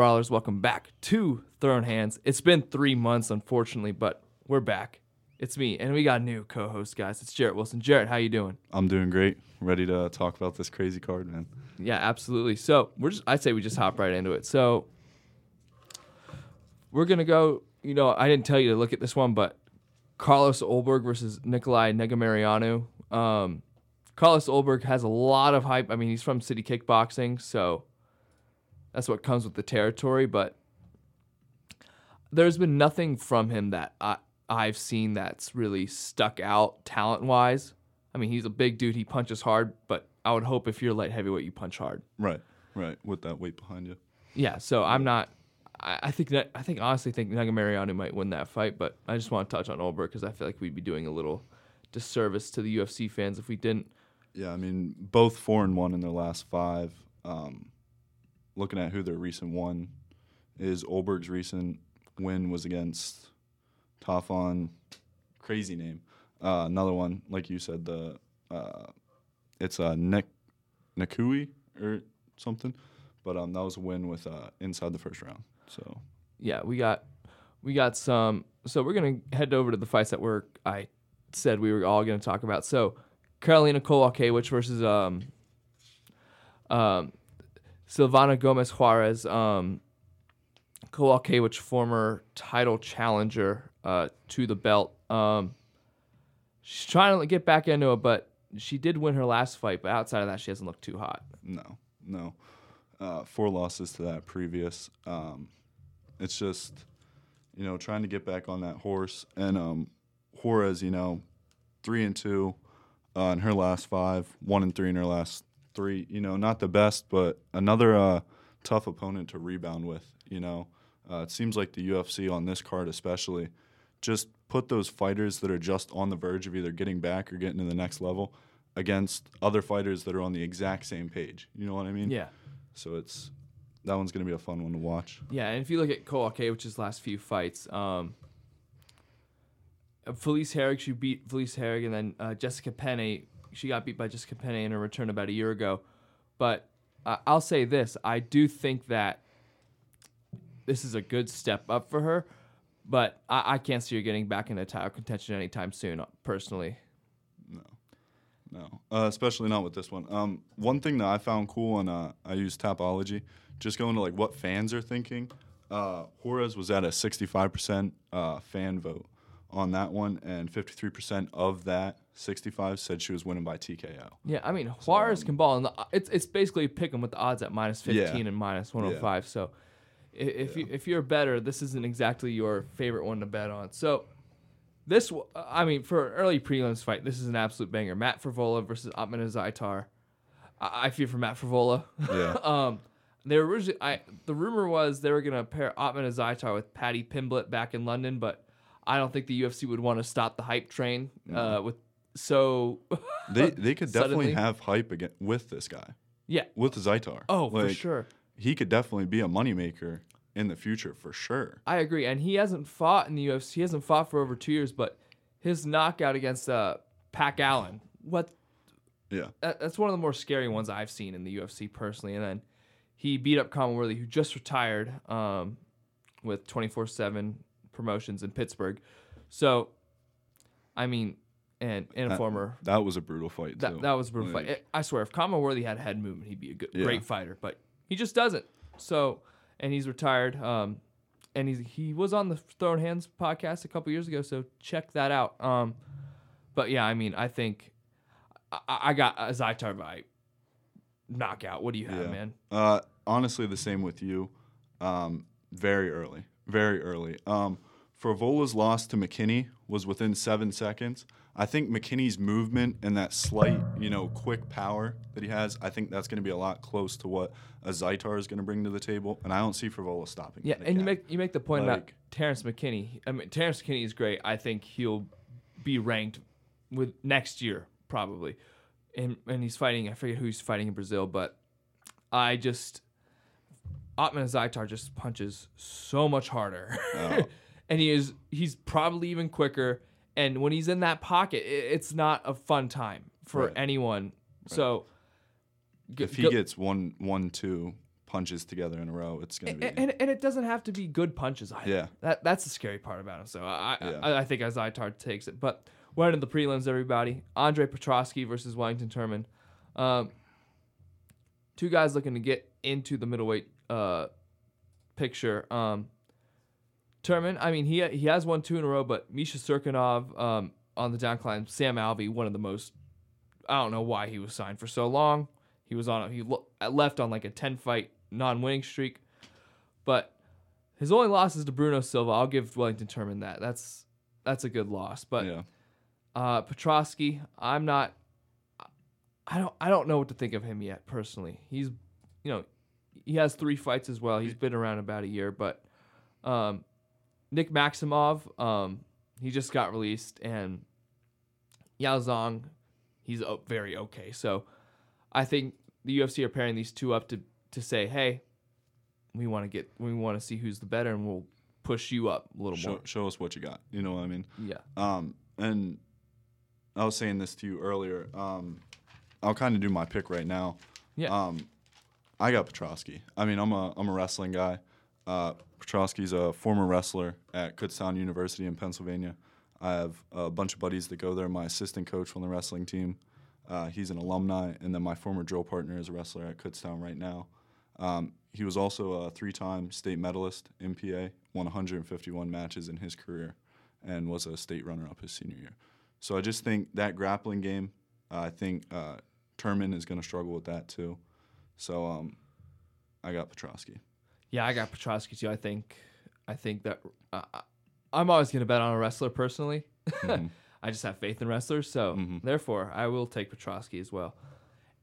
Brawlers? Welcome back to Thrown Hands. It's been three months, unfortunately, but we're back. It's me, and we got a new co-host, guys. It's Jarrett Wilson. Jarrett, how you doing? I'm doing great. Ready to talk about this crazy card, man. Yeah, absolutely. So we're just I'd say we just hop right into it. So we're gonna go, you know, I didn't tell you to look at this one, but Carlos Ulberg versus Nicolae Negumereanu. Um, Carlos Ulberg has a lot of hype. I mean, he's from City Kickboxing, so that's what comes with the territory. But there's been nothing from him that I, I've seen that's really stuck out talent wise. I mean, he's a big dude. He punches hard, but I would hope if you're light heavyweight, you punch hard. Right, right. With that weight behind you. Yeah. So I'm not. I, I think that I think honestly think Negumereanu might win that fight, but I just want to touch on Ulberg because I feel like we'd be doing a little disservice to the UFC fans if we didn't. Yeah, I mean, both four and one in their last five. Um, looking at who their recent one is, Ulberg's recent win was against Tafon. Crazy name. Uh, another one, like you said, the uh, it's a Nek Nakui or something, but um, that was a win with uh, inside the first round. So Yeah, we got we got some. So we're gonna head over to the fights that we're I said we were all gonna talk about. So Karolina Kowalkiewicz versus um um Silvana Gomez Juarez. Um, Kowalkiewicz, former title challenger uh, to the belt. Um, she's trying to get back into it, but she did win her last fight. But outside of that, she hasn't looked too hot. No, no. Uh, four losses to that previous. Um, it's just, you know, trying to get back on that horse. And um, Juarez, you know, three and two uh, in her last five, one and three in her last three. You know, not the best, but another uh, tough opponent to rebound with. You know, uh, it seems like the UFC on this card, especially, just put those fighters that are just on the verge of either getting back or getting to the next level against other fighters that are on the exact same page. You know what I mean? Yeah. So it's that one's gonna be a fun one to watch. Yeah, and if you look at Kowalkiewicz's last few fights, um, Felice Herrig, she beat Felice Herrig, and then uh, Jessica Penne, she got beat by Jessica Penne in her return about a year ago. But uh, I'll say this: I do think that this is a good step up for her, but I, I can't see her getting back into title contention anytime soon. Personally, No, uh, especially not with this one. Um, one thing that I found cool, and uh, I use Tapology, just going to like what fans are thinking. Uh, Juarez was at a 65% uh, fan vote on that one, and 53% of that 65 said she was winning by TKO. yeah, I mean Juarez can ball, and the, it's it's basically pick 'em with the odds at minus fifteen Yeah. and minus one hundred five. So if you if you're better, this isn't exactly your favorite one to bet on. So this, I mean, for an early prelims fight, this is an absolute banger. Matt Frevola versus Ottman Zaitar. I, I fear for Matt Frevola. Yeah. um, they were originally, I the rumor was they were gonna pair Ottman Zaitar with Paddy Pimblett back in London, but I don't think the UFC would want to stop the hype train uh, with so. They they could definitely Suddenly. have hype again with this guy, yeah. with Zaitar. Oh, for Like, sure. He could definitely be a moneymaker in the future for sure. I agree, and he hasn't fought in the UFC. He hasn't fought for over two years, but his knockout against uh, Packalen, what? Yeah. That, that's one of the more scary ones I've seen in the UFC personally. And then he beat up Khama Worthy, who just retired um, with twenty four seven promotions in Pittsburgh. So, I mean, and and a former That was a brutal fight too. that, that was a brutal Like, fight. I swear, if Khama Worthy had head movement, he'd be a good, Yeah. great fighter. But he just doesn't. So, and he's retired. Um, and he's he was on the Thrown Hands podcast a couple years ago. So check that out. Um, but yeah, I mean, I think I, I got Azaitar by knockout. What do you have, Yeah. man? Uh, honestly, the same with you. Um, very early, very early. Um, Frevola's loss to McKinney was within seven seconds. I think McKinney's movement and that slight, you know, quick power that he has, I think that's going to be a lot close to what Azaitar is going to bring to the table, and I don't see Frevola stopping. Yeah, and you make you make the point about Like- Terrence McKinney. I mean, Terrence McKinney is great. I think he'll be ranked with next year probably, and and he's fighting. I forget who he's fighting in Brazil, but I just Ottman Zaitar just punches so much harder, Oh. and he is he's probably even quicker. And when he's in that pocket, it's not a fun time for Right. anyone. So, g- if he go- gets one, one, two punches together in a row, it's gonna be. and, and, and it doesn't have to be good punches either. Yeah. That that's the scary part about him. So I I, Yeah. I, I think Azaitar takes it. But we're into the prelims, everybody. Andre Petroski versus Wellington Turman. Um, two guys looking to get into the middleweight uh, picture. Um, Turman, I mean, he he has won two in a row, but Misha Cirkunov um, on the downcline. Sam Alvey, one of the most. I don't know why he was signed for so long. He was on. He lo- left on like a ten fight non-winning streak, but his only loss is to Bruno Silva. I'll give Wellington Turman that. That's that's a good loss. But yeah, uh, Petroski, I'm not. I don't. I don't know what to think of him yet. Personally, he's, you know, he has three fights as well. He's been around about a year, but um, Nick Maximov, um, he just got released, and Yao Zong, he's very okay. So, I think the UFC are pairing these two up to to say, hey, we want to get, we want to see who's the better, and we'll push you up a little show, more. show us what you got. You know what I mean? Yeah. Um, and I was saying this to you earlier. Um, I'll kind of do my pick right now. Yeah. Um, I got Petroski. I mean, I'm a I'm a wrestling guy. Uh, Petroski's a former wrestler at Kutztown University in Pennsylvania. I have a bunch of buddies that go there. My assistant coach from the wrestling team, uh, he's an alumni, and then my former drill partner is a wrestler at Kutztown right now. Um, he was also a three-time state medalist MPA, won 151 matches in his career, and was a state runner-up his senior year. So I just think that grappling game, uh, I think uh, Turman is going to struggle with that too. So um, I got Petrosky. Yeah, I got Petroski too. I think, I think that uh, I'm always gonna bet on a wrestler personally. I just have faith in wrestlers, so therefore I will take Petroski as well.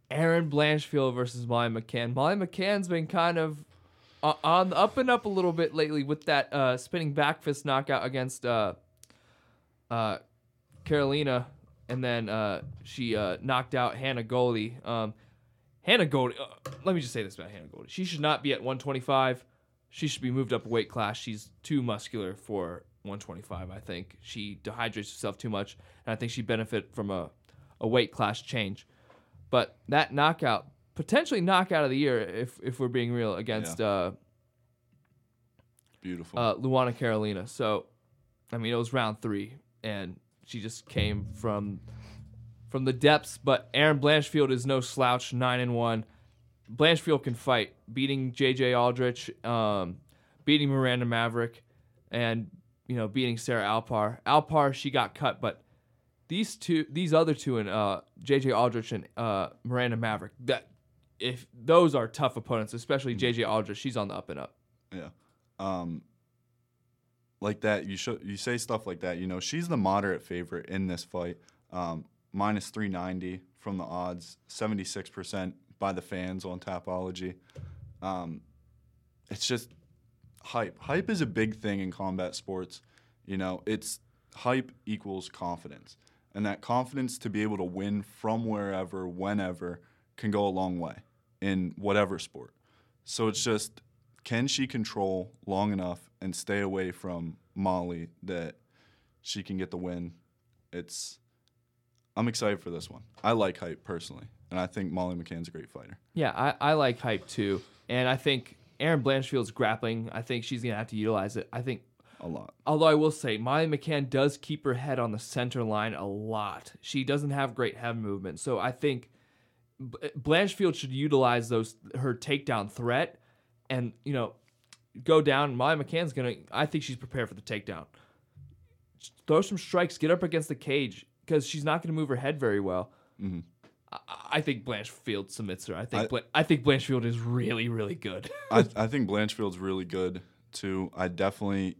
Erin Blanchfield versus Molly McCann. Molly McCann's been kind of uh, on the up and up a little bit lately with that uh, spinning back fist knockout against uh, uh, Carolina, and then uh, she uh, knocked out Hannah Goldy. Um, Hannah Goldy. Uh, let me just say this about Hannah Goldy. She should not be at 125. She should be moved up a weight class. She's too muscular for 125. I think she dehydrates herself too much, and I think she benefit from a, a weight class change. But that knockout, potentially knockout of the year, if if we're being real, against uh, Beautiful. uh, Luana Carolina. So, I mean, it was round three, and she just came from from the depths. But Erin Blanchfield is no slouch, nine and one. Blanchfield can fight, beating J.J. Aldrich, um, beating Miranda Maverick, and you know beating Sarah Alpar. Alpar she got cut, but these two, these other two, and uh, J.J. Aldrich and uh, Miranda Maverick, that if those are tough opponents, especially J.J. Aldrich, she's on the up and up. Yeah. Um, like that, you you say stuff like that. You know, she's the moderate favorite in this fight. Um, minus 390 from the odds, 76% by the fans on Tapology. Um, it's just hype. Hype is a big thing in combat sports. You know, it's hype equals confidence. And that confidence to be able to win from wherever, whenever, can go a long way in whatever sport. So it's just can she control long enough and stay away from Molly that she can get the win? It's I'm excited for this one. I like hype personally, and I think Molly McCann's a great fighter. Yeah, I, I like hype too. And I think Erin Blanchfield's grappling, I think she's going to have to utilize it. I think, A lot. although I will say, Molly McCann does keep her head on the center line a lot. She doesn't have great head movement. So I think Blanchfield should utilize those her takedown threat and, you know, go down. Molly McCann's going to, I think she's prepared for the takedown. Throw some strikes, get up against the cage because she's not going to move her head very well. Mm-hmm. I, I think Blanchfield submits her. I think I- Bla- I think Blanchfield is really really good. I, I think Blanchfield's really good too. I definitely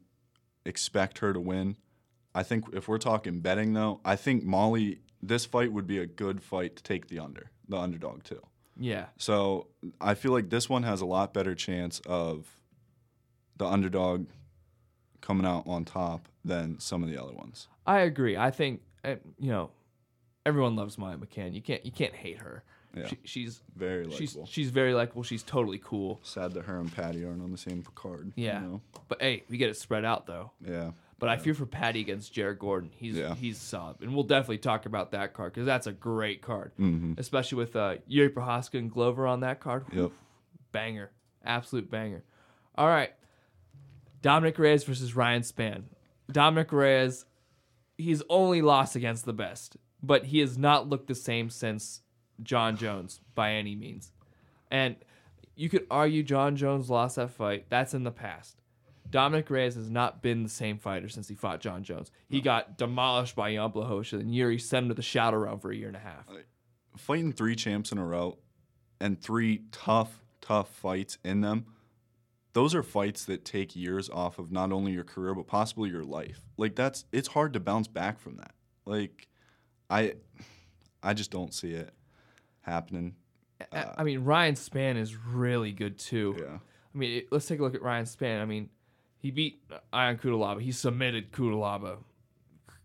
expect her to win. I think if we're talking betting though, I think Molly this fight would be a good fight to take the under, the underdog too. yeah, So I feel like this one has a lot better chance of the underdog coming out on top than some of the other ones. I agree. I think uh, you know everyone loves Maya McCann. You can't you can't hate her. Yeah. She, she's Very she's likable. she's very likable. She's totally cool. Sad that her and Paddy aren't on the same card. you Yeah, know? but hey, we get it spread out though. Yeah. But I fear for Paddy against Jared Gordon. He's Yeah. he's solid, and we'll definitely talk about that card because that's a great card, Mm-hmm. especially with uh, Yuri Prochazka and Glover on that card. Yep. Banger, Absolute banger. All right. Dominick Reyes versus Ryan Spann. Dominick Reyes, he's only lost against the best, but he has not looked the same since Jon Jones by any means. And you could argue Jon Jones lost that fight. That's in the past. Dominick Reyes has not been the same fighter since he fought Jon Jones. He got demolished by Jan Blachowicz, and Yuri sent him to the shadow realm for a year and a half. Fighting three champs in a row and three tough, tough fights in them, those are fights that take years off of not only your career but possibly your life. Like that's it's hard to bounce back from that. Like I I just don't see it happening. I- I mean, Ryan Spann is really good too. Yeah. I mean, it, let's take a look at Ryan Spann. I mean, he beat Ion Cutelaba. He submitted Cutelaba.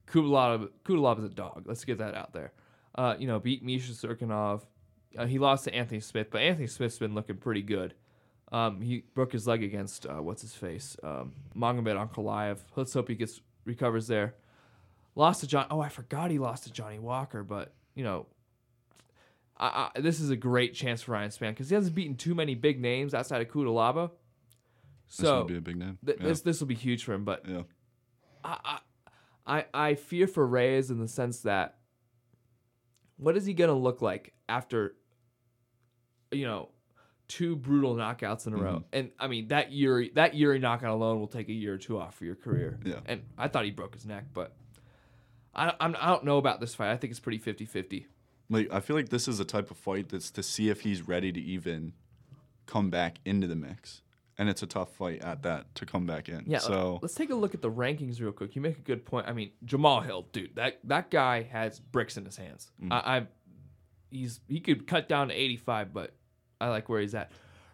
Cutelaba, Cutelaba's a dog. Let's get that out there. Uh, you know, beat Misha Cirkunov. Uh, he lost to Anthony Smith, but Anthony Smith's been looking pretty good. Um, he broke his leg against uh, what's his face, um, Magomed Ankalaev. Let's hope he gets recovers there. Lost to John. Oh, I forgot he lost to Johnny Walker, but you know, I, I, this is a great chance for Ryan Spann because he hasn't beaten too many big names outside of Cutelaba. This So would be a big name. th- yeah. this this will be huge for him. But yeah. I, I I I fear for Reyes in the sense that what is he gonna look like after you know two brutal knockouts in a row? Mm-hmm. And I mean that Yuri that Yuri knockout alone will take a year or two off for your career. Yeah. And I thought he broke his neck, but I I'm, I don't know about this fight. I think it's pretty 50-50. Like I feel like this is a type of fight that's to see if he's ready to even come back into the mix. And it's a tough fight at that to come back in. Yeah. So let's take a look at the rankings real quick. You make a good point. I mean, Jamahal Hill, dude, that that guy has bricks in his hands. Mm-hmm. I, I he's he could cut down to 85, but I like where he's at.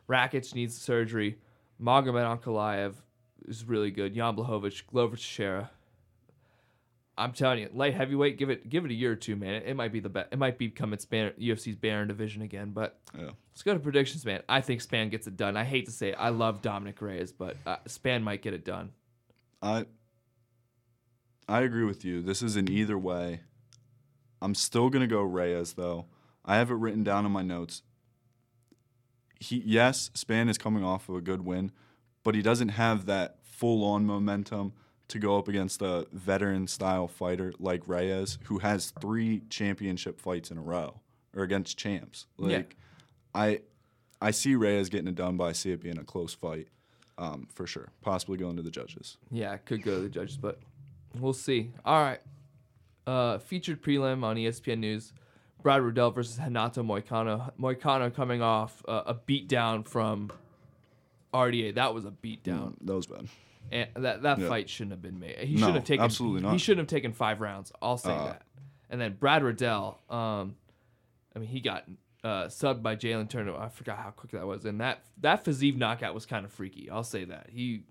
Rakic needs surgery. Magomed Ankalaev is really good. Jan Blachowicz, Glover Teixeira. I'm telling you, light heavyweight, give it give it a year or two, man. It, it might be the best. It might become its banner, UFC's banner division again. But yeah. let's go to predictions, man. I think Spann gets it done. I hate to say it, I love Dominick Reyes, but uh, Spann might get it done. I I agree with you. This is an either way. I'm still gonna go Reyes though. I have it written down in my notes. He yes, Spann is coming off of a good win, but he doesn't have that full on momentum to go up against a veteran style fighter like Reyes, who has three championship fights in a row, or against champs. Yeah. Like I I see Reyes getting it done, but I see it being a close fight. Um, for sure. Possibly going to the judges. Yeah, it could go to the judges, but we'll see. All right. Uh, featured prelim on ESPN News. Brad Riddell versus Renato Moicano. Moicano coming off uh, a beatdown from RDA. That was a beatdown. That was bad. And that that Yeah. fight shouldn't have been made. He No, shouldn't have taken absolutely not. He shouldn't have taken five rounds. I'll say Uh, that. And then Brad Riddell, um, I mean, he got uh, subbed by Jalen Turner. I forgot how quick that was. And that that Fiziev knockout was kind of freaky. I'll say that. He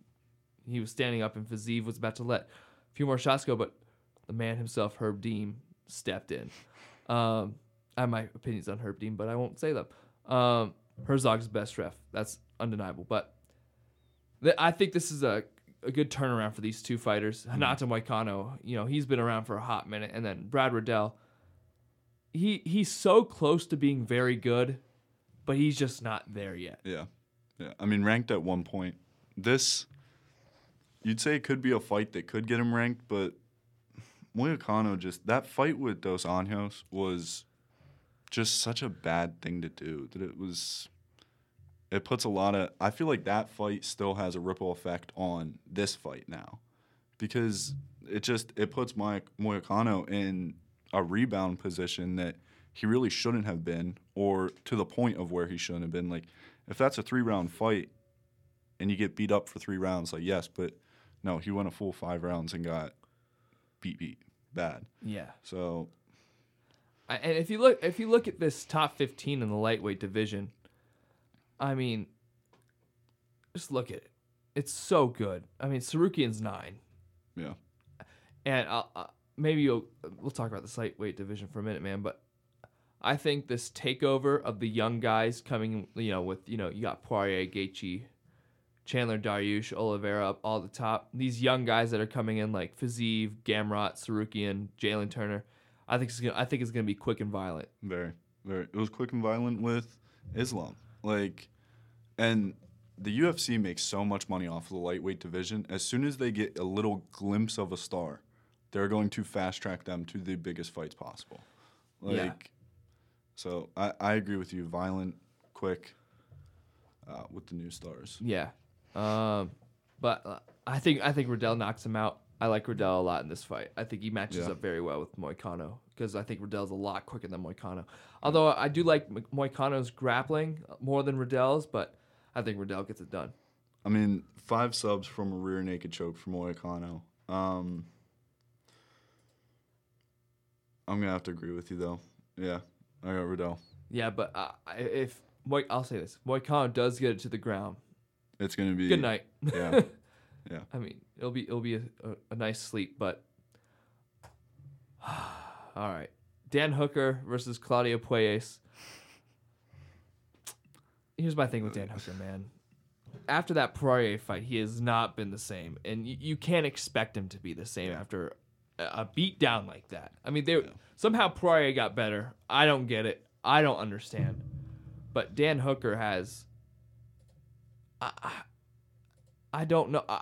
he was standing up and Fiziev was about to let a few more shots go, but the man himself, Herb Dean, stepped in. Um, I have my opinions on Herb Dean, but I won't say them. Um, Herzog's best ref. That's undeniable. But th- I think this is a, a good turnaround for these two fighters. Renato Moicano, you know, he's been around for a hot minute, and then Brad Riddell. He he's so close to being very good, but he's just not there yet. Yeah. Yeah. I mean, ranked at one point. This, you'd say it could be a fight that could get him ranked, but Moicano just, that fight with Dos Anjos was just such a bad thing to do that it was, it puts a lot of, I feel like that fight still has a ripple effect on this fight now because it just, it puts Moy- Moicano in a rebound position that he really shouldn't have been or to the point of where he shouldn't have been. Like, if that's a three round fight and you get beat up for three rounds, like yes, but no, he went a full five rounds and got beat beat bad. Yeah. So I- And if you look if you look at this top 15 in the lightweight division, I mean just look at it. It's so good. I mean, Tsarukyan's 9 yeah, and I'll, uh, maybe you'll, we'll talk about the lightweight division for a minute, man, but I think this takeover of the young guys coming, you know, with, you know, you got Poirier, Gaethje, Chandler Dariush, Oliveira up all the top. These young guys that are coming in like Fiziev, Gamrot, Tsarukyan, Jalen Turner. I think it's gonna, I think it's going to be quick and violent. very very. It was quick and violent with Islam, like, and the UFC makes so much money off of the lightweight division. As soon as they get a little glimpse of a star, they're going to fast track them to the biggest fights possible. Like, Yeah. so I, I agree with you. Violent, quick, uh, with the new stars. Yeah. Um, but uh, I think I think Riddell knocks him out. I like Riddell a lot in this fight. I think he matches Yeah. up very well with Moicano because I think Riddell's a lot quicker than Moicano. Although I do like Mo- Moicano's grappling more than Riddell's, but I think Riddell gets it done. I mean, five subs from a rear naked choke from Moicano. Um, I'm gonna have to agree with you though. Yeah, I got Riddell. Yeah, but uh, if Moi, I'll say this, Moicano does get it to the ground. It's gonna be Good night. Yeah, yeah. I mean, it'll be it'll be a, a, a nice sleep, but all right. Dan Hooker versus Claudio Puelles. Here's my thing with Dan Hooker, man. After that Poirier fight, he has not been the same, and you, you can't expect him to be the same after a, beat down like that. I mean, they somehow Poirier got better. I don't get it. I don't understand. But Dan Hooker has. I, I, don't know. I,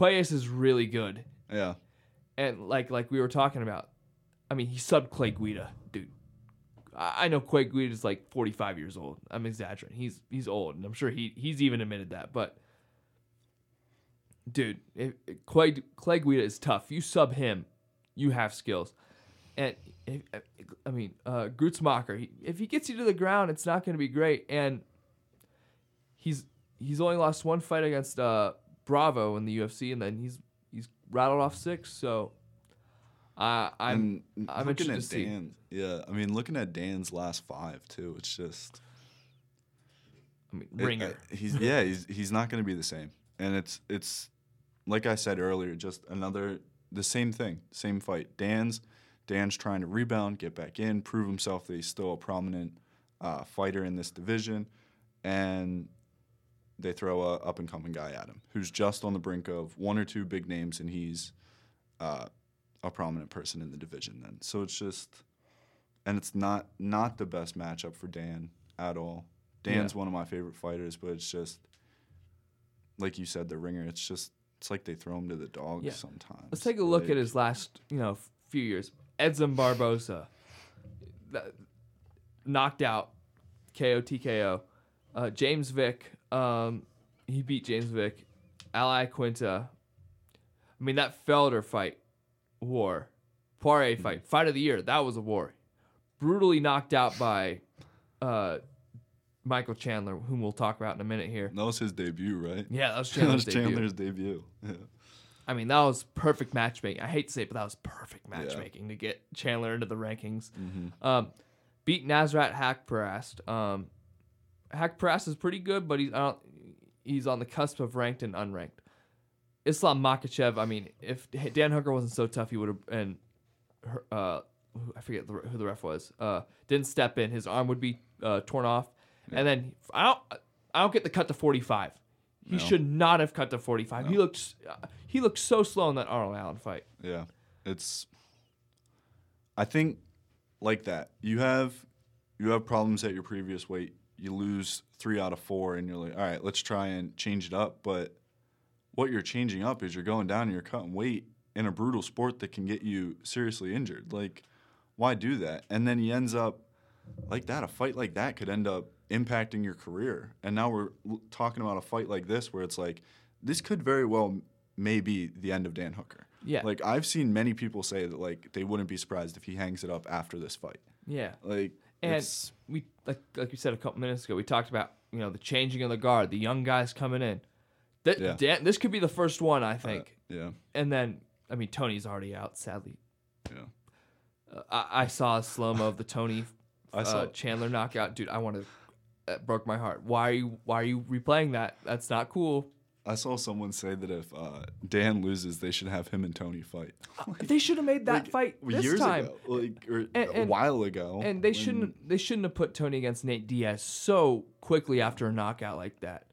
is really good, Yeah, and like like we were talking about, I mean he subbed Clay Guida, dude. I, I know Clay Guida is like 45 years old. I'm exaggerating. He's he's old, and I'm sure he he's even admitted that. But dude, if, if Clay Clay Guida is tough. You sub him, you have skills, and if, I mean uh, Grutzmacher. He, if he gets you to the ground, it's not going to be great. And he's he's only lost one fight against uh, Bravo in the UFC, and then he's he's rattled off six. So I I'm and I'm looking at. Dan. Yeah, I mean, looking at Dan's last five too. It's just I mean it- ringer. uh, he's yeah, he's he's not going to be the same, and it's it's like I said earlier, just another the same thing, same fight. Dan's Dan's trying to rebound, get back in, prove himself that he's still a prominent uh, fighter in this division, and they throw a up and coming guy at him who's just on the brink of one or two big names, and he's uh, a prominent person in the division. Then, so it's just, and it's not not the best matchup for Dan at all. Dan's Yeah. one of my favorite fighters, but it's just like you said, the ringer. It's just it's like they throw him to the dogs Yeah. sometimes. Let's take a look Like, at his last, you know, few years. Edson Barbosa, knocked out, KO TKO. Uh, James Vick, um, he beat James Vick. Al Iaquinta. I mean that Felder fight, war. Poirier Mm-hmm. fight, fight of the year. That was a war. Brutally knocked out by uh, Michael Chandler, whom we'll talk about in a minute here. That was his debut, right? Yeah, that was that Chandler's was debut. Chandler's debut. Yeah. I mean, that was perfect matchmaking. I hate to say it, but that was perfect matchmaking to get Chandler into the rankings. Um, beat Nasrat Haqparast. Um, Haqparast is pretty good, but he's don't, he's on the cusp of ranked and unranked. Islam Makhachev. I mean, if Dan Hooker wasn't so tough, he would have and uh, I forget who the ref was. Uh, didn't step in. His arm would be uh, torn off, and then I don't I don't get the cut to forty five. He No. should not have cut to forty five. He looked uh, he looked so slow in that Arnold Allen fight. Yeah, it's. I think, like that, you have, you have problems at your previous weight. You lose three out of four, and you're like, all right, let's try and change it up. But what you're changing up is you're going down and you're cutting weight in a brutal sport that can get you seriously injured. Like, why do that? And then he ends up like that. A fight like that could end up impacting your career. And now we're talking about a fight like this where it's like, this could very well may be the end of Dan Hooker. Yeah. Like I've seen many people say that like they wouldn't be surprised if he hangs it up after this fight. Yeah. Like And it's we like like you said a couple minutes ago, we talked about you know the changing of the guard, the young guys coming in. That Yeah. Dan, this could be the first one, I think. yeah, and then I mean Tony's already out, sadly. yeah. Uh, I, I saw a slow mo of the Tony I uh, saw Chandler knockout, dude. I wanted that broke my heart. Why are you Why are you replaying that? That's not cool. I saw someone say that if uh, Dan loses, they should have him and Tony fight. They should have made that fight this years time. ago, like or And- a while ago. And they when- shouldn't they shouldn't have put Tony against Nate Diaz so quickly after a knockout like that.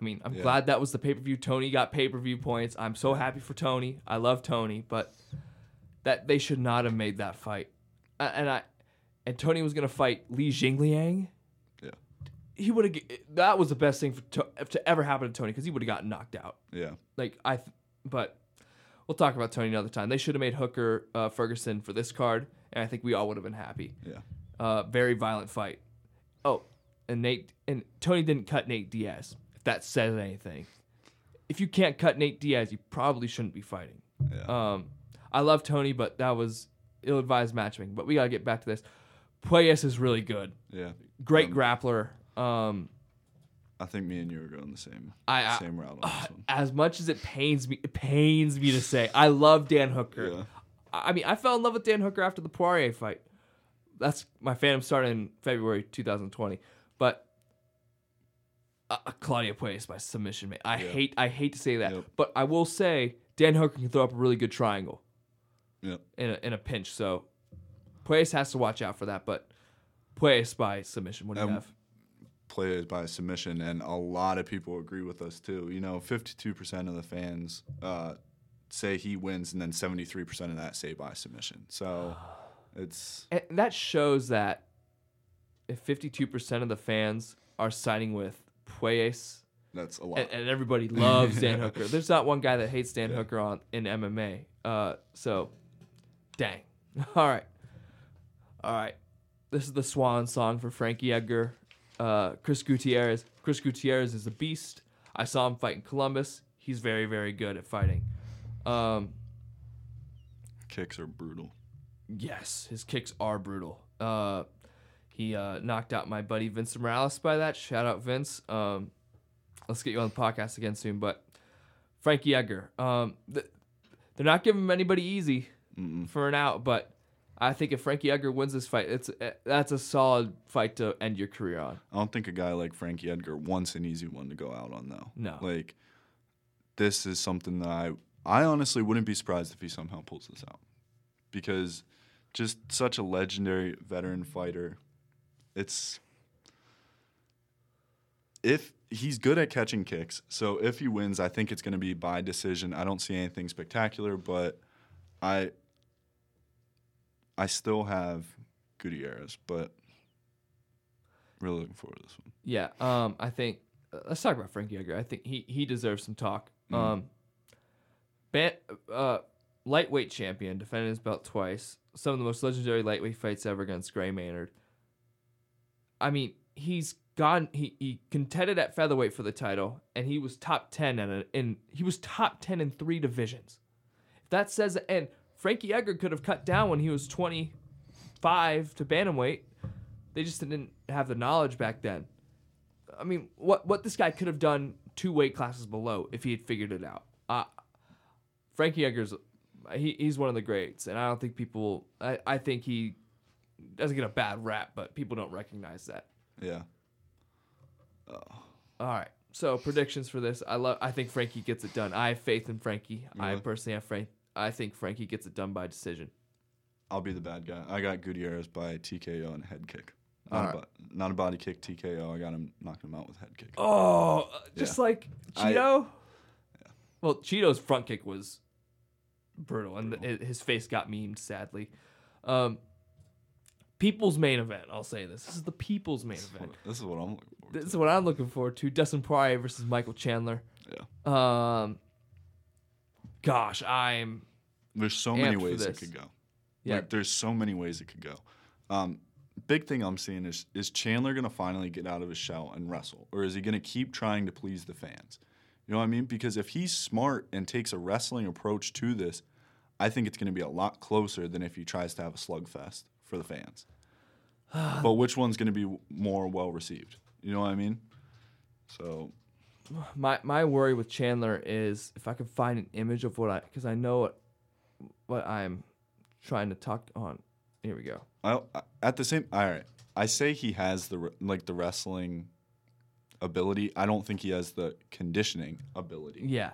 I mean, I'm Yeah. glad that was the pay per view. Tony got pay per view points. I'm so happy for Tony. I love Tony, but that they should not have made that fight. And I and Tony was gonna fight Li Jingliang. He would have. That was the best thing for to, to ever happen to Tony because he would have gotten knocked out. Yeah. Like I, th- but we'll talk about Tony another time. They should have made Hooker uh, Ferguson for this card, and I think we all would have been happy. Yeah. Uh, very violent fight. Oh, and Nate and Tony didn't cut Nate Diaz. If that says anything, if you can't cut Nate Diaz, you probably shouldn't be fighting. Yeah. Um, I love Tony, but that was ill-advised matchmaking. But we gotta get back to this. Puelles is really good. yeah. Great Um, grappler. Um, I think me and you are going the same I- I- same route on this one. as much as it pains me, it pains me to say, I love Dan Hooker. Yeah. I mean, I fell in love with Dan Hooker after the Poirier fight. That's my fandom started in February 2020. But uh, Claudio Puelles by submission, mate. I Yeah. hate, I hate to say that, Yep. but I will say Dan Hooker can throw up a really good triangle Yep. in a, in a pinch. So Puelles has to watch out for that. But Puelles by submission. What do you Um, have? Play it by submission, and a lot of people agree with us too. You know, 52% of the fans uh, say he wins, and then 73% of that say by submission. So it's And that shows that if 52% of the fans are siding with Puelles that's a lot. and, and everybody loves Dan Hooker. There's not one guy that hates Dan Yeah. Hooker on in MMA. Uh, so, dang. All right, all right. This is the swan song for Frankie Edgar, uh, Chris Gutierrez. Chris Gutierrez is a beast. I saw him fight in Columbus. He's very, very good at fighting. Um, Kicks are brutal. Yes, his kicks are brutal. Uh, he uh, knocked out my buddy Vince Morales by that. Shout out Vince. Um, let's get you on the podcast again soon. But Frankie Edgar, um, th- they're not giving him anybody easy Mm-mm. for an out. But I think if Frankie Edgar wins this fight, it's uh, that's a solid fight to end your career on. I don't think a guy like Frankie Edgar wants an easy one to go out on though. No. Like this is something that I I honestly wouldn't be surprised if he somehow pulls this out. Because just such a legendary veteran fighter. It's if he's good at catching kicks, so if he wins, I think it's going to be by decision. I don't see anything spectacular, but I I still have Gutierrez, but really looking forward to this one. Yeah, um, I think uh, let's talk about Frankie Edgar. I think he he deserves some talk. Mhm. Um, ban- uh, lightweight champion, defended his belt twice. Some of the most legendary lightweight fights ever against Gray Maynard. I mean, he's gone. He he contended at featherweight for the title, and he was top ten at a, in he was top ten in three divisions. If that says and Frankie Edgar could have cut down when he was twenty five to bantamweight. They just didn't have the knowledge back then. I mean, what what this guy could have done two weight classes below if he had figured it out. Uh, Frankie Edgar's he, he's one of the greats, and I don't think people. I, I think he doesn't get a bad rap, but people don't recognize that. Yeah. Oh. All right, so predictions for this. I love. I think Frankie gets it done. I have faith in Frankie. I personally have Frank. I think Frankie gets it done by decision. I'll be the bad guy. I got Gutierrez by TKO and head kick. Not, Alright. a, bo- not a body kick TKO. I got him knocking him out with head kick. Oh, uh, just like I- Chito. Well, Chito's front kick was brutal, and th- his face got memed sadly. Um, people's main event. I'll say this. This is the people's main This is, event. what, this is what I'm looking for. This is what I'm looking forward to: Dustin Poirier versus Michael Chandler. Yeah. Um, gosh, I'm There's so many ways it could go. Yeah. Like, there's so many ways it could go. Um, big thing I'm seeing is is Chandler gonna finally get out of his shell and wrestle, or is he gonna keep trying to please the fans? You know what I mean? Because if he's smart and takes a wrestling approach to this, I think it's gonna be a lot closer than if he tries to have a slugfest for the fans. but which one's gonna be more well received? You know what I mean? So my my worry with Chandler is if I can find an image of what I because I know what what I'm trying to talk on. Here we go. I, at the same, all right. I say he has the like the wrestling ability. I don't think he has the conditioning ability. Yeah.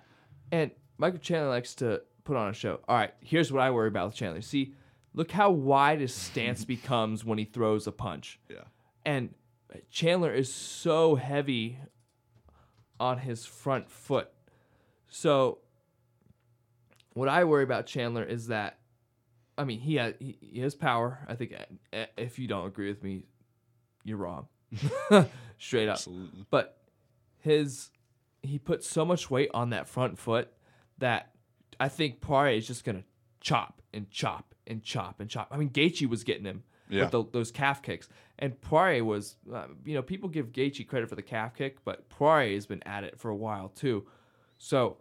And Michael Chandler likes to put on a show. All right, here's what I worry about with Chandler. See, look how wide his stance becomes when he throws a punch. Yeah, And Chandler is so heavy on his front foot. So what I worry about Chandler is that I mean, he has he, has power. I think uh, if you don't agree with me, you're wrong. straight up. Absolutely. But his he put so much weight on that front foot that I think Poirier is just gonna chop and chop and chop and chop. I mean, Gaethje was getting him Yeah. with the, those calf kicks, and Poirier was. Uh, you know, people give Gaethje credit for the calf kick, but Poirier has been at it for a while too. So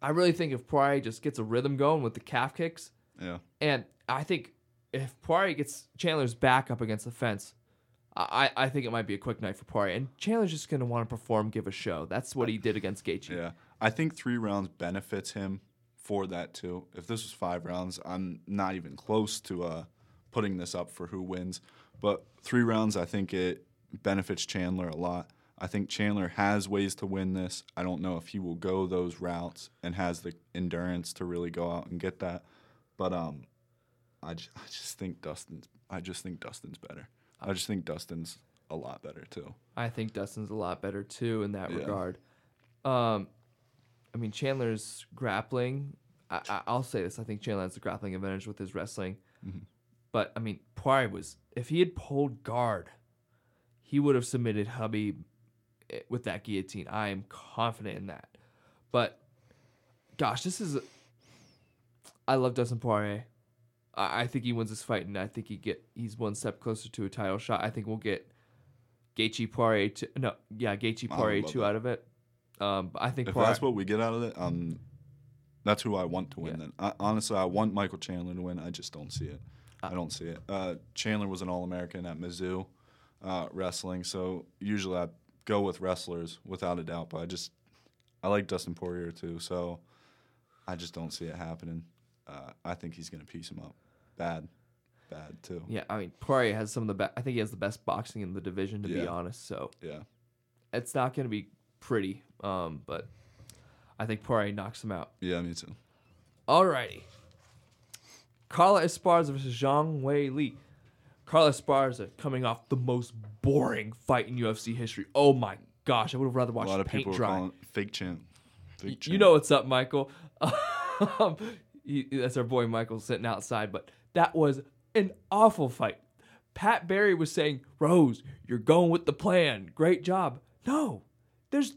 I really think if Poirier just gets a rhythm going with the calf kicks, Yeah. and I think if Poirier gets Chandler's back up against the fence, I, I think it might be a quick night for Poirier. And Chandler's just going to want to perform, give a show. That's what he did against Gaethje. Yeah. I think three rounds benefits him for that too. If this was five rounds, I'm not even close to uh, putting this up for who wins. But three rounds, I think it benefits Chandler a lot. I think Chandler has ways to win this. I don't know if he will go those routes and has the endurance to really go out and get that. But um, I just, think Dustin's. I just think Dustin's better. I just think Dustin's a lot better too. I think Dustin's a lot better too in that Yeah. regard. Um, I mean, Chandler's grappling. I, I, I'll say this: I think Chandler has the grappling advantage with his wrestling. Mm-hmm. But I mean, Poirier was if he had pulled guard, he would have submitted Hubby eh, with that guillotine. I am confident in that. But gosh, this is. I love Dustin Poirier. I, I think he wins this fight, and I think he get he's one step closer to a title shot. I think we'll get Gaethje Poirier two. No, yeah, Gaethje Poirier two that. out of it. Um, but I think If Poirier, that's what we get out of it, um, that's who I want to win. Yeah. Then I, honestly, I want Michael Chandler to win. I just don't see it. I don't see it. Uh, Chandler was an All American at Mizzou uh, wrestling, so usually I go with wrestlers without a doubt. But I just I like Dustin Poirier too, so I just don't see it happening. Uh, I think he's gonna piece him up, bad, bad too. yeah, I mean Poirier has some of the best. I think he has the best boxing in the division, to be honest. So Yeah, it's not going to be pretty. Um, but I think Poirier knocks him out. yeah, me too. Alrighty. Carla Esparza versus Zhang Weili. Carla Esparza coming off the most boring fight in UFC history. Oh my gosh, I would have rather watched A lot of paint people dry. calling fake champ. Fake champ. You know what's up, Michael. Um, he- that's our boy Michael sitting outside, but that was an awful fight. Pat Barry was saying, Rose, you're going with the plan. Great job. No, there's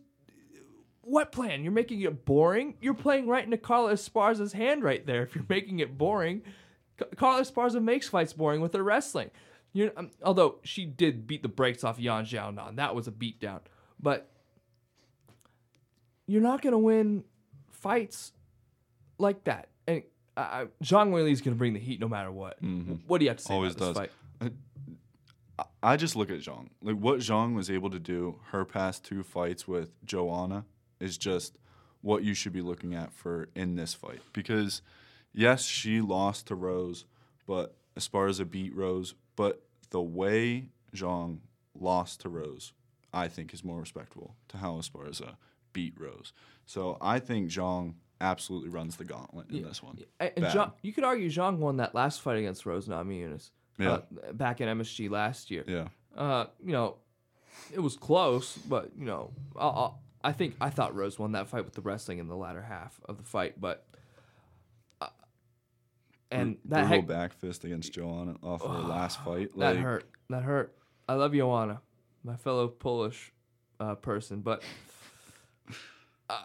what plan? You're making it boring? You're playing right into Carla Esparza's hand right there if you're making it boring. Ca- Carla Esparza makes fights boring with her wrestling. You um, although she did beat the brakes off Yan Xiaonan. That was a beatdown. But you're not going to win fights like that. And uh, Zhang Weili is going to bring the heat no matter what. What do you have to say Mm-hmm. Always about this does. fight? I- I just look at Zhang. Like what Zhang was able to do her past two fights with Joanna is just what you should be looking at for in this fight. Because yes, she lost to Rose, but Esparza beat Rose. But the way Zhang lost to Rose, I think is more respectable to how Esparza beat Rose. So I think Zhang absolutely runs the gauntlet in this one. And and Zhang, you could argue Zhang won that last fight against Rose Namajunas. Yeah. Uh, back in MSG last year. Yeah. Uh, you know, it was close, but you know, i I'll, I think I thought Rose won that fight with the wrestling in the latter half of the fight, but and that Brutal heck, back fist against Joanna off her last fight. that hurt. That hurt. I love Joanna, my fellow Polish uh, person, but uh,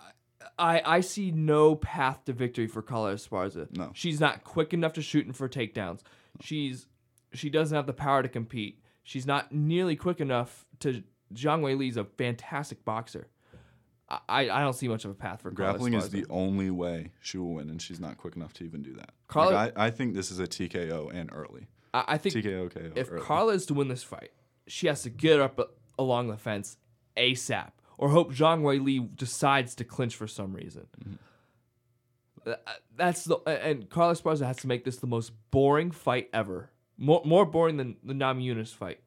I I see no path to victory for Carla Esparza. No. she's not quick enough to shoot for takedowns. She's she doesn't have the power to compete. She's not nearly quick enough to. Zhang Weili's a fantastic boxer. I, I don't see much of a path for Carla Grappling is the only way she will win, and she's not quick enough to even do that. Carla- Like, I, I think this is a TKO and early. I, I think TKO, KO. if early. Carla is to win this fight, she has to get up a- along the fence ASAP, or hope Zhang Weili decides to clinch for some reason. Mm-hmm. Uh, That's the and Carla Esparza has to make this the most boring fight ever, more more boring than the Namajunas fight,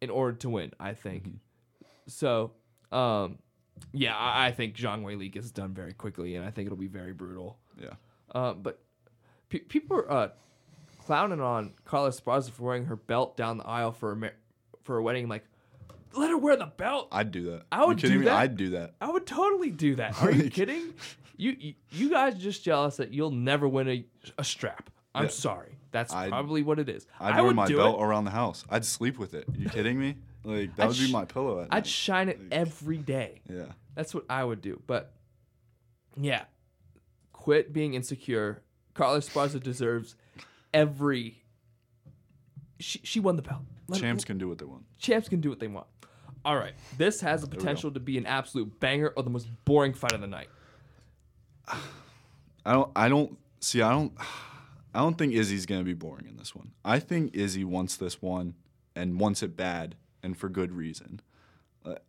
in order to win. I think. Mm-hmm. So, um, yeah, I, I think Zhang Weili gets done very quickly, and I think it'll be very brutal. yeah, Uh, but pe- people are uh, clowning on Carla Esparza for wearing her belt down the aisle for a mar- for a wedding. Like, let her wear the belt. I'd do that. I would kidding do me? that. I'd do that. I would totally do that. Are you Like- kidding? You, you you guys are just jealous that you'll never win a, a strap. I'm Yeah. sorry. That's I'd- probably what it is. I'd I wear would my do belt it. around the house. I'd sleep with it. You kidding me? Like that I'd would be sh- my pillow at I'd night. shine it every day. yeah. That's what I would do. But yeah, quit being insecure. Carla Esparza deserves every. She she won the belt. Let- Champs can do what they want. champs can do what they want. All right, this has the potential to be an absolute banger or the most boring fight of the night. I don't. I don't see. I don't. I don't think Izzy's gonna be boring in this one. I think Izzy wants this one and wants it bad and for good reason.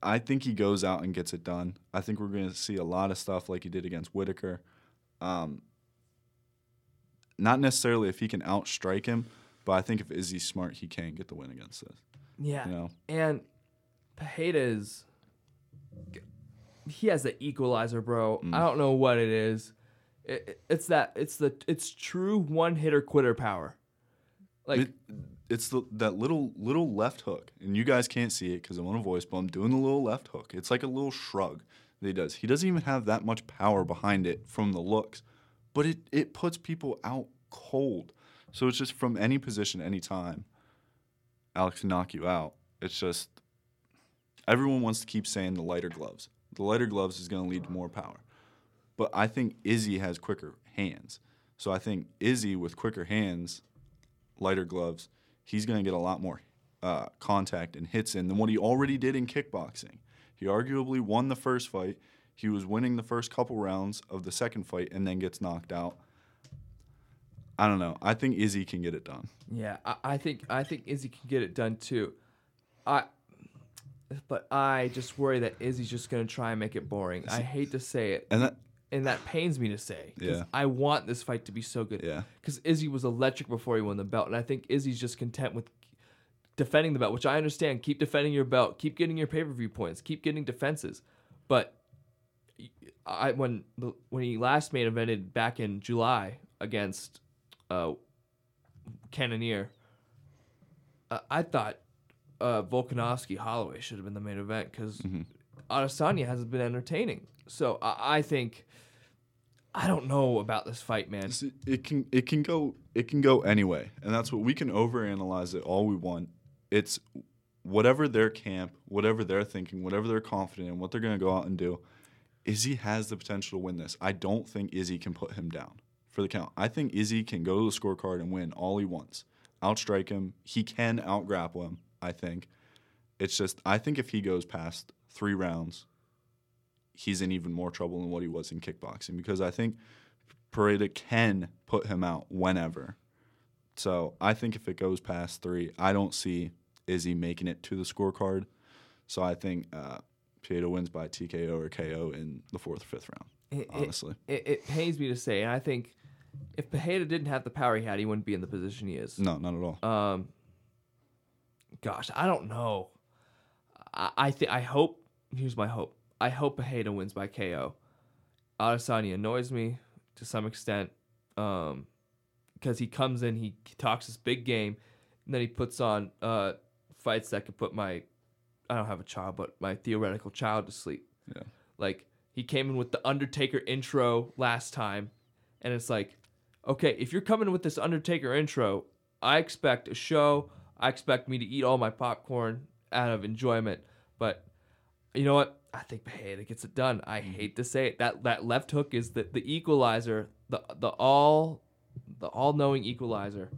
I think he goes out and gets it done. I think we're gonna see a lot of stuff like he did against Whittaker. Um, not necessarily if he can outstrike him, but I think if Izzy's smart, he can get the win against this. Yeah, You know. and Pereira is. He has the equalizer, bro. Mm. I don't know what it is. It, it- it's that. It's the. It's true one hitter quitter power. Like It, it's the that little little left hook, and you guys can't see it because I'm on a voice, but I'm doing the little left hook. It's like a little shrug that he does. He doesn't even have that much power behind it from the looks, but it it puts people out cold. So it's just from any position, any time, Alex can knock you out. It's just everyone wants to keep saying the lighter gloves. The lighter gloves is going to lead to more power. But I think Izzy has quicker hands. So I think Izzy with quicker hands, lighter gloves, he's going to get a lot more uh, contact and hits in than what he already did in kickboxing. He arguably won the first fight. He was winning the first couple rounds of the second fight and then gets knocked out. I don't know. I think Izzy can get it done. Yeah, I, I think I think Izzy can get it done too. I, but I just worry that Izzy's just gonna try and make it boring. I hate to say it, And that and that pains me to say. Yeah. I want this fight to be so good. Yeah. Because Izzy was electric before he won the belt, and I think Izzy's just content with defending the belt, which I understand. Keep defending your belt. Keep getting your pay per view points. Keep getting defenses. But I when the, when he last main evented back in July against uh, Cannonier, uh, I thought uh, Volkanovski Holloway should have been the main event because Mm-hmm. Adesanya hasn't been entertaining. So I, I think I don't know about this fight, man. It's- it can it can go it can go anyway, and that's what we can overanalyze it all we want. It's whatever their camp, whatever they're thinking, whatever they're confident in, what they're going to go out and do. Izzy has the potential to win this. I don't think Izzy can put him down for the count. I think Izzy can go to the scorecard and win all he wants. Outstrike him. He can outgrapple him, I think. It's just I think if he goes past 3 rounds, he's in even more trouble than what he was in kickboxing because I think Pereira can put him out whenever. So I think if it goes past three, I don't see Izzy making it to the scorecard. So I think uh, Pereira wins by TKO or KO in the fourth or fifth round. It- Honestly, it, it pains me to say, and I think if Pereira didn't have the power he had, he wouldn't be in the position he is. no, not at all. Um, gosh, I don't know. I I, th- I hope. Here's my hope. I hope Pereira wins by KO. Adesanya annoys me to some extent, um, because he comes in, he talks this big game, and then he puts on uh fights that could put my, I don't have a child, but my theoretical child to sleep. Yeah. Like he came in with the Undertaker intro last time, and it's like, okay, if you're coming with this Undertaker intro, I expect a show. I expect me to eat all my popcorn out of enjoyment. But you know what? I think Pereira gets it done. I mm-hmm. hate to say it. That that left hook is the, the equalizer, the the all the all knowing equalizer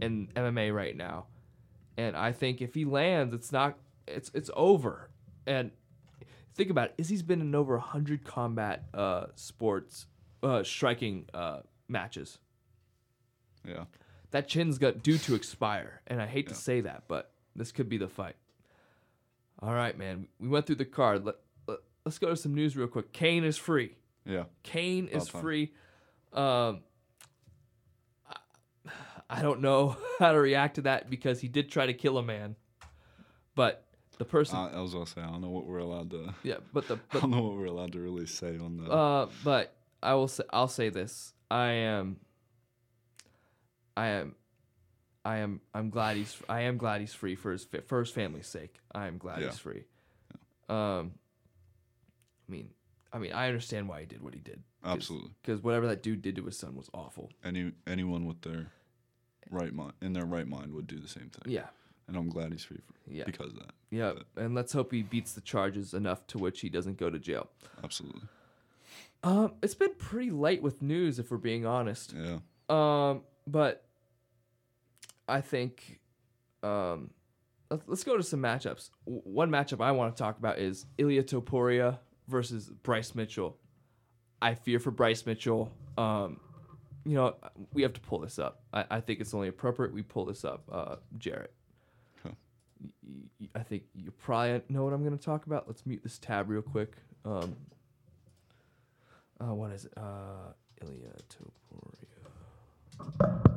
in MMA right now. And I think if he lands, it's not it's it's over. And think about it, Izzy's been in over hundred combat uh sports uh striking uh matches Yeah. that chin's got due to expire, and I hate to say that, but this could be the fight. All right, man. We went through the card. Let, let, us go to some news real quick. Cain is free. Yeah. Cain is time. free. Um, I, I don't know how to react to that because he did try to kill a man, but the person, Uh, I was gonna say I don't know what we're allowed to. yeah, but the I don't know what we're allowed to really say on the. Uh, but I will say I'll say this. I am. I am. I am. I'm glad he's. I am glad he's free for his for his family's sake. I am glad Yeah. he's free. Yeah. Um. I mean, I mean, I understand why he did what he did. Absolutely. Because whatever that dude did to his son was awful. Any anyone with their right mind in their right mind would do the same thing. Yeah. And I'm glad he's free for, Yeah. because of that. Yeah. And let's hope he beats the charges enough to which he doesn't go to jail. Absolutely. Um, it's been pretty light with news, if we're being honest. Yeah. Um, but I think, um, let's, let's go to some matchups. W- One matchup I want to talk about is Ilya Topuria versus Bryce Mitchell. I fear for Bryce Mitchell. Um, you know, we have to pull this up. I, I think it's only appropriate we pull this up, uh, Jarrett. I think you probably know what I'm going to talk about. Let's mute this tab real quick. Um, uh, what is it? Uh, Ilya Topuria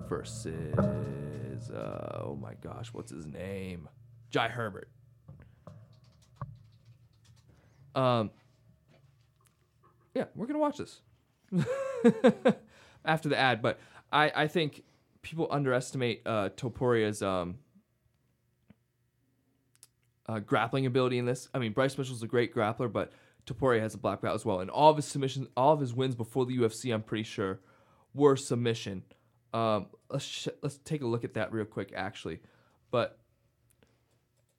versus uh, oh my gosh, what's his name? Jai Herbert. Um. Yeah, we're gonna watch this after the ad, but I I think people underestimate uh, um. Uh, grappling ability in this. I mean, Bryce Mitchell's a great grappler, but Topuria has a black belt as well. And all of his submissions, all of his wins before the UFC, I'm pretty sure, were submission. Um, let's sh- let's take a look at that real quick, actually. But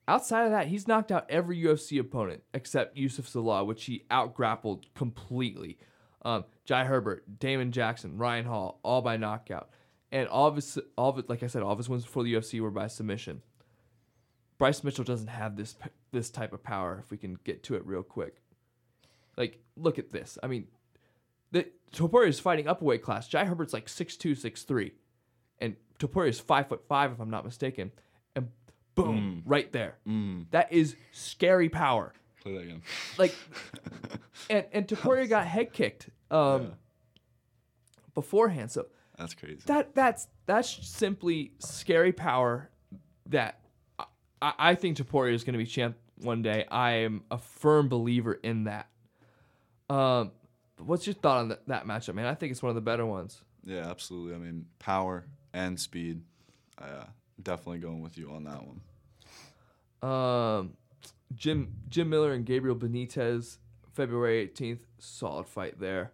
outside of that, he's knocked out every UFC opponent except Youssef Zalal, which he out grappled completely. Um, Jai Herbert, Damon Jackson, Ryan Hall, all by knockout, and all of his all of it, like I said, all of his wins before the UFC were by submission. Bryce Mitchell doesn't have this this type of power. If we can get to it real quick, like look at this. I mean, the Topuria is fighting up a weight class. Jai Herbert's like 6'2", 6'3", and Topuria is five foot five, if I'm not mistaken. And boom, right there. Mm. That is scary power. Play that again. Like, and and Topuria got head kicked um, Yeah. beforehand. So That's crazy. that that's that's simply scary power that I, I think Topuria is going to be champ one day. I am a firm believer in that. Um, what's your thought on that, that matchup, man? I think it's one of the better ones. yeah, absolutely. I mean, power and speed. Uh, definitely going with you on that one. Um, Jim Jim Miller and Gabriel Benitez, February 18th, solid fight there.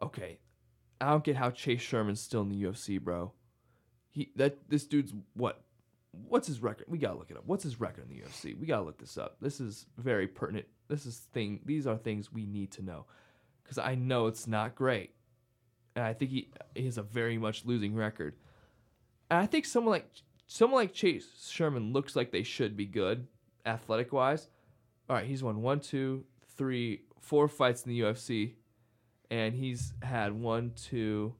Okay, I don't get how Chase Sherman's still in the UFC, bro. He that this dude's what? What's his record? We gotta look it up. What's his record in the UFC? We gotta look this up. This is very pertinent. This is thing. These are things we need to know, because I know it's not great, and I think he, he has a very much losing record. And I think someone like someone like Chase Sherman looks like they should be good, athletic wise. All right, he's won one, two, three, four fights in the UFC, and he's had one, two,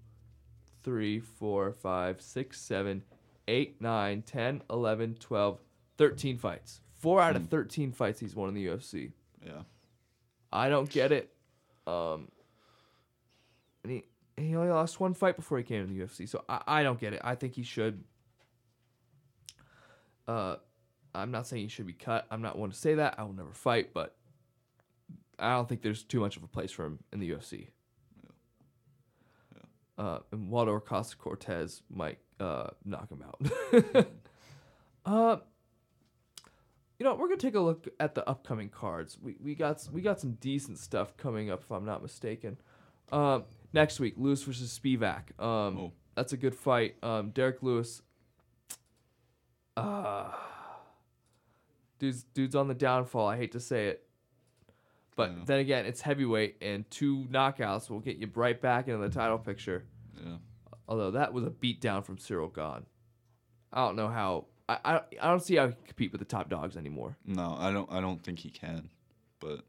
three, four, five, six, seven, eight, nine, 10, 11, 12, 13 fights. Four out of 13 fights he's won in the UFC. Yeah. I don't get it. Um, and he, he only lost one fight before he came to the UFC, so I, I don't get it. I think he should. Uh, I'm not saying he should be cut. I'm not one to say that. I will never fight, but I don't think there's too much of a place for him in the UFC. Uh, and Waldo Acosta Cortez might uh, knock him out. uh, you know, we're gonna take a look at the upcoming cards. We we got we got some decent stuff coming up, if I'm not mistaken. Um, next week, Lewis versus Spivak. Um, Oh. that's a good fight. Um, Derrick Lewis. Uh, dude's dude's on the downfall. I hate to say it, but Yeah. then again, it's heavyweight, and two knockouts will get you right back into the title picture. Yeah. Although that was a beatdown from Ciryl Gane. I don't know how. I, I I don't see how he can compete with the top dogs anymore. No, I don't. I don't think he can. But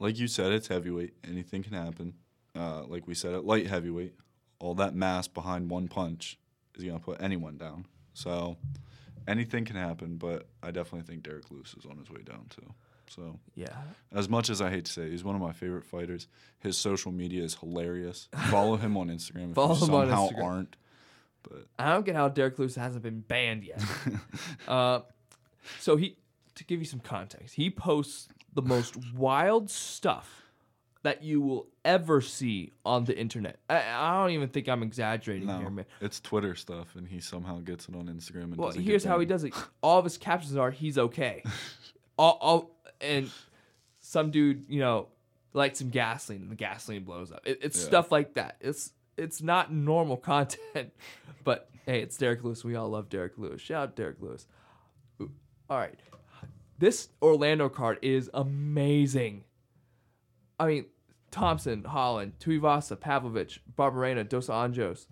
like you said, it's heavyweight. Anything can happen. Uh, like we said, at light heavyweight, all that mass behind one punch is gonna put anyone down. So anything can happen. But I definitely think Derrick Lewis is on his way down too. So Yeah. as much as I hate to say, it, he's one of my favorite fighters. His social media is hilarious. Follow him on Instagram if Follow you him on Instagram. aren't. But I don't get how Derrick Lewis hasn't been banned yet. uh, so he, to give you some context, he posts the most wild stuff that you will ever see on the internet. I, I don't even think I'm exaggerating here, man. it's Twitter stuff, and he somehow gets it on Instagram. And Well, here's how he does it. All of his captions are "He's okay." all, all, and some dude, you know, lights some gasoline, and the gasoline blows up. It, it's Yeah. stuff like that. It's it's not normal content. But hey, it's Derrick Lewis. We all love Derrick Lewis. Shout out Derrick Lewis. Ooh, All right. This Orlando card is amazing. I mean, Thompson, Holland, Tuivasa, Pavlovich, Barberena, Dos Anjos,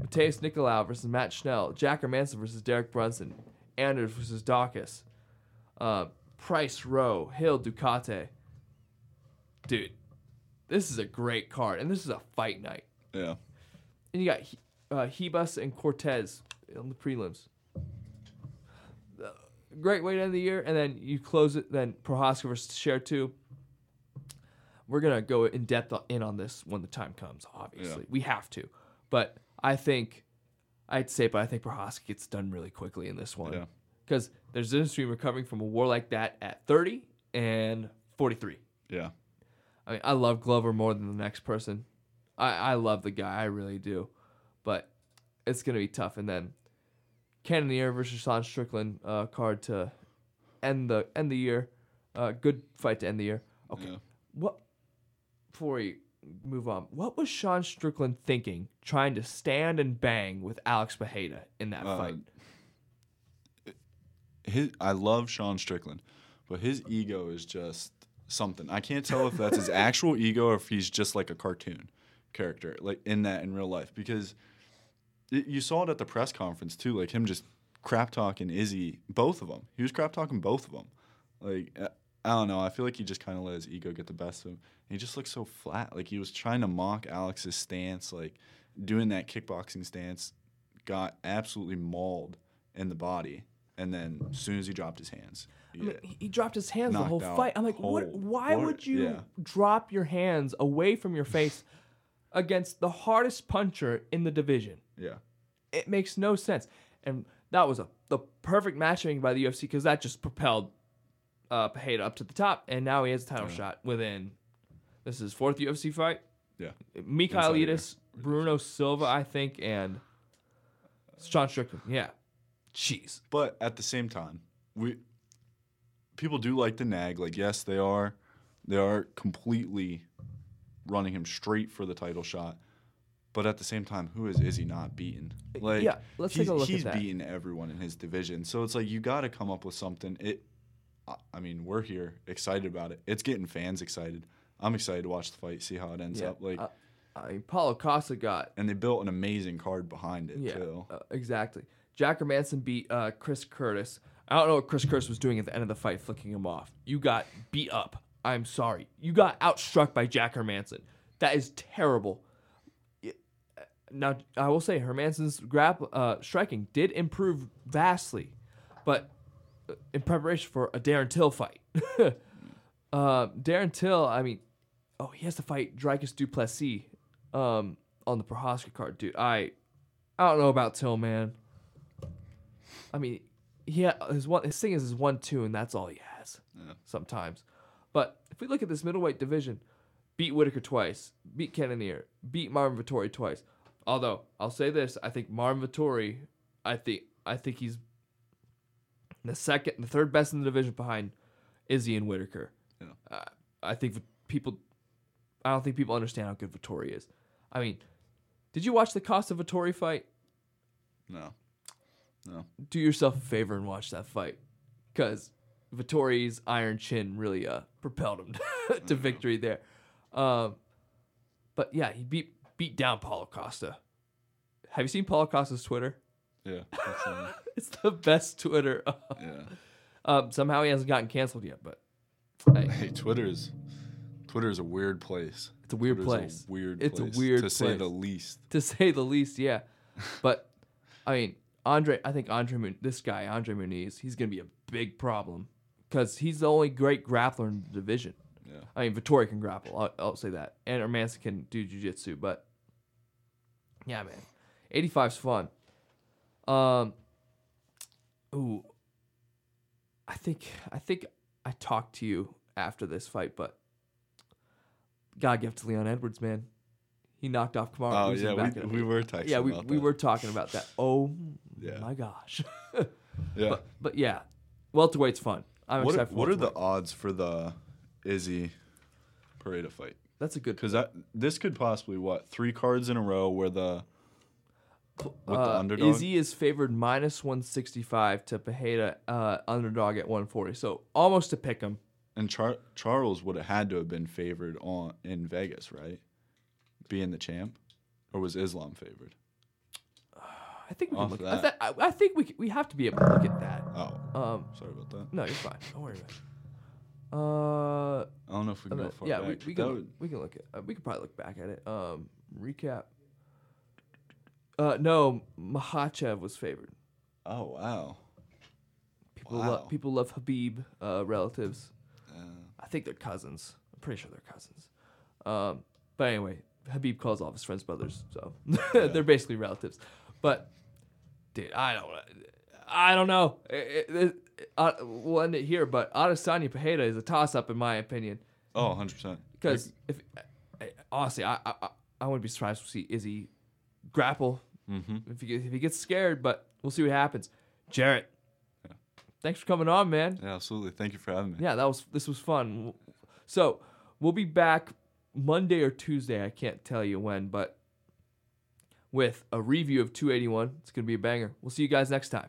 Matheus Nicolau versus Matt Schnell, Jack Manson versus Derek Brunson, Anders versus Dawkins, uh, Price, Rowe, Hill, Ducate. Dude, this is a great card, and this is a fight night. Yeah. And you got uh, Hebus and Cortez on the prelims. Uh, Great way to end the year, and then you close it. Then Prochazka versus Teixeira Two. We're gonna go in depth in on this when the time comes. Obviously, Yeah. we have to. But I think I'd say, but I think Prochazka gets done really quickly in this one Yeah. Because there's an industry recovering from a war like that at 30 and 43. Yeah. I mean, I love Glover more than the next person. I, I love the guy, I really do. But it's gonna be tough. And then Cannonier versus Sean Strickland uh, card to end the end the year. Uh, good fight to end the year. Okay, Yeah. what before we move on, what was Sean Strickland thinking trying to stand and bang with Alex Pereira in that Uh, fight? His I love Sean Strickland, but his ego is just something. I can't tell if that's his actual ego or if he's just like a cartoon character, like in that in real life. Because it, you saw it at the press conference too, like him just crap talking Izzy, both of them. He was crap talking both of them. Like uh, I don't know. I feel like he just kind of let his ego get the best of him. He just looked so flat. Like he was trying to mock Alex's stance, like doing that kickboxing stance, got absolutely mauled in the body. And then as soon as he dropped his hands, I mean, he- dropped his hands the whole fight. I'm like, what? Why would you Yeah. drop your hands away from your face against the hardest puncher in the division? yeah, It makes no sense. And that was a the perfect matching by the UFC because that just propelled uh, Pereira up to the top, and now he has a title Yeah. shot within. This is his fourth UFC fight. yeah, Michailidis, Bruno Silva, I think, and Sean Strickland. Yeah, jeez. But at the same time, we people do like to nag. Like, yes, they are they are completely running him straight for the title shot. But at the same time, who is Izzy not beaten? Like, Yeah, let's take a look at he's that. beaten everyone in his division. So it's like you got to come up with something. It, I- I mean, we're here excited about it. It's getting fans excited. I'm excited to watch the fight, see how it ends Yeah. up. Like, uh, I mean, Paulo Costa got and they built an amazing card behind it Yeah, too. uh, exactly. Jack Hermansson beat uh, Chris Curtis. I don't know what Chris Curtis was doing at the end of the fight, flicking him off. You got beat up. I'm sorry. You got outstruck by Jack Hermansson. That is terrible. Uh, Now, I will say Hermansson's grab uh, striking did improve vastly, but uh, in preparation for a Darren Till fight. uh, Darren Till, I mean, oh, he has to fight Dricus Du Plessis um, on the Prochazka card, dude. I I don't know about Till, man. I mean, he ha- his one his thing is his one two, and that's all he has. Yeah. Sometimes, but if we look at this middleweight division, beat Whittaker twice, beat Cannonier, beat Marvin Vettori twice. Although I'll say this, I think Marvin Vettori, I think I think he's the second, the third best in the division behind Izzy and Whittaker. Yeah. Uh, I think people, I don't think people understand how good Vettori is. I mean, did you watch the Costa Vettori fight? No, no. do yourself a favor and watch that fight because Vettori's iron chin really uh, propelled him to victory there. Um, but yeah, he beat beat down Paulo Costa. Have you seen Paulo Costa's Twitter? Yeah, uh, It's the best Twitter. yeah. um, somehow he hasn't gotten canceled yet, but hey, Hey, Twitter's Twitter's a weird place. it's a weird Twitter's place. A weird. It's a weird to say the least. to say the least. Yeah, but I mean, Andre. I think Andre. Mun- This guy, Andre Muniz, he's gonna be a big problem because he's the only great grappler in the division. Yeah. I mean, Vettori can grapple. I'll, I'll say that, and Hermansson can do jiu-jitsu, But yeah, man, 85's fun. Um, ooh, I think I think I talked to you after this fight, but give it to Leon Edwards, man. He knocked off Kamaru. Oh yeah, we, we were texting. yeah, we, about we that. were talking about that. Oh Yeah. my gosh. Yeah. but, but yeah, welterweight's fun. I'm what are, excited for what are the welterweight. odds for the Izzy Pereira fight? That's a good Because that this could possibly what three cards in a row where the with the uh, underdog. Izzy is favored minus 165 to Pereira uh, underdog at 140. So almost to pick him. and Char- Charles would have had to have been favored on in Vegas, right? Being the champ, or was Islam favored? I think we can Off look. I, that. th- I, I think we c- we have to be able to look at that. Oh, Um, sorry about that. no, you're fine. Don't worry about it. Uh, I don't know if we can go far yeah, back. we, we That can would- we can look at uh, we could probably look back at it. Um, recap. Uh, no, Makhachev was favored. oh wow. People Wow. love people love Khabib uh, relatives. Uh, I think they're cousins. I'm pretty sure they're cousins. Um, but anyway, Khabib calls all of his friends brothers, so they're basically relatives. But dude, I don't, I don't know. It, it, it- uh, we'll end it here. But Adesanya Pereira is a toss-up in my opinion oh, 100 percent. because if honestly, I, I I- I wouldn't be surprised to see Izzy grapple Mm-hmm. if he if he gets scared. But we'll see what happens. Jarrett, thanks for coming on, man. Yeah, absolutely. Thank you for having me. Yeah, that was this was fun. So we'll be back Monday or Tuesday. I can't tell you when, but with a review of 281. It's gonna be a banger. We'll see you guys next time.